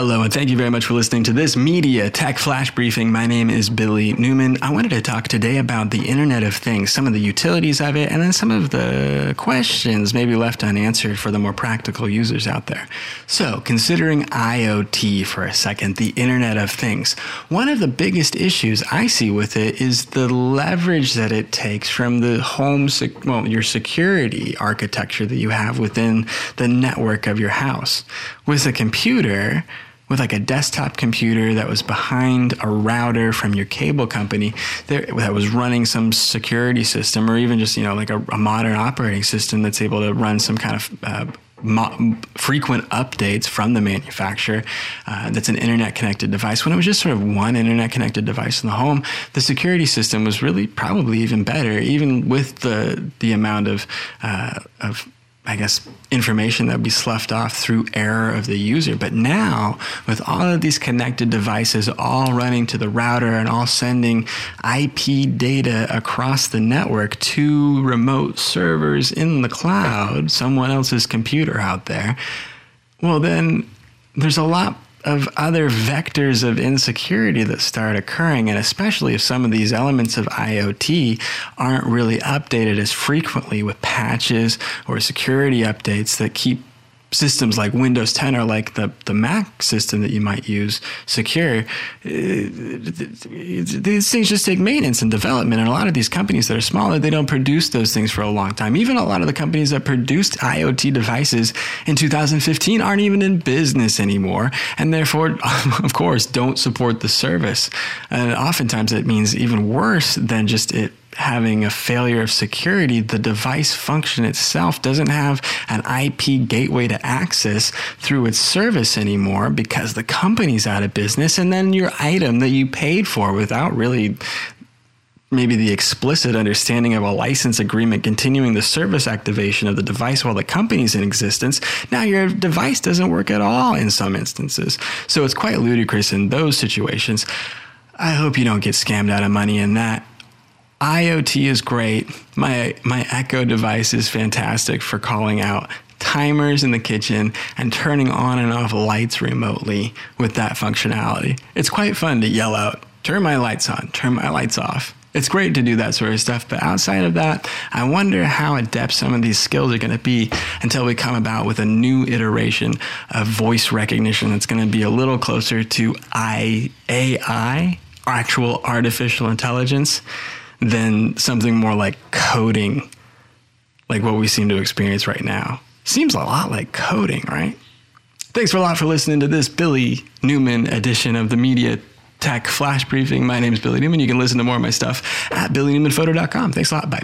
Hello, and thank you very much for listening to this Media Tech Flash Briefing. My name is Billy Newman. I wanted to talk today about the Internet of Things, some of the utilities of it, and then some of the questions maybe left unanswered for the more practical users out there. So, considering IoT for a second, the Internet of Things, one of the biggest issues I see with it is the leverage that it takes from the home, sec- well, your security architecture that you have within the network of your house. With a computer, with like a desktop computer that was behind a router from your cable company that was running some security system or even just you know like a, a modern operating system that's able to run some kind of uh, Mo- frequent updates from the manufacturer uh, that's an internet connected device. When it was just sort of one internet connected device in the home the security system was really probably even better even with the the amount of uh, of I guess, information that would be sloughed off through error of the user. But now, with all of these connected devices all running to the router and all sending IP data across the network to remote servers in the cloud, someone else's computer out there, well, then there's a lot of other vectors of insecurity that start occurring, and especially if some of these elements of IoT aren't really updated as frequently with patches or security updates that keep systems like Windows 10 or like the, the Mac system that you might use secure, uh, these things just take maintenance and development. And a lot of these companies that are smaller, they don't produce those things for a long time. Even a lot of the companies that produced IoT devices in 2015 aren't even in business anymore. And therefore, of course, don't support the service. And oftentimes it means even worse than just it having a failure of security, the device function itself doesn't have an IP gateway to access through its service anymore because the company's out of business. And then your item that you paid for without really maybe the explicit understanding of a license agreement continuing the service activation of the device while the company's in existence, now your device doesn't work at all in some instances. So it's quite ludicrous in those situations. I hope you don't get scammed out of money in that. IoT is great. My my Echo device is fantastic for calling out timers in the kitchen and turning on and off lights remotely with that functionality. It's quite fun to yell out, "Turn my lights on, turn my lights off." It's great to do that sort of stuff, but outside of that, I wonder how adept some of these skills are going to be until we come about with a new iteration of voice recognition that's going to be a little closer to AI, actual artificial intelligence than something more like coding, like what we seem to experience right now. Seems a lot like coding, right? Thanks for a lot for listening to this Billy Newman edition of the Media Tech Flash Briefing. My name is Billy Newman. You can listen to more of my stuff at billynewmanphoto.com. Thanks a lot. Bye.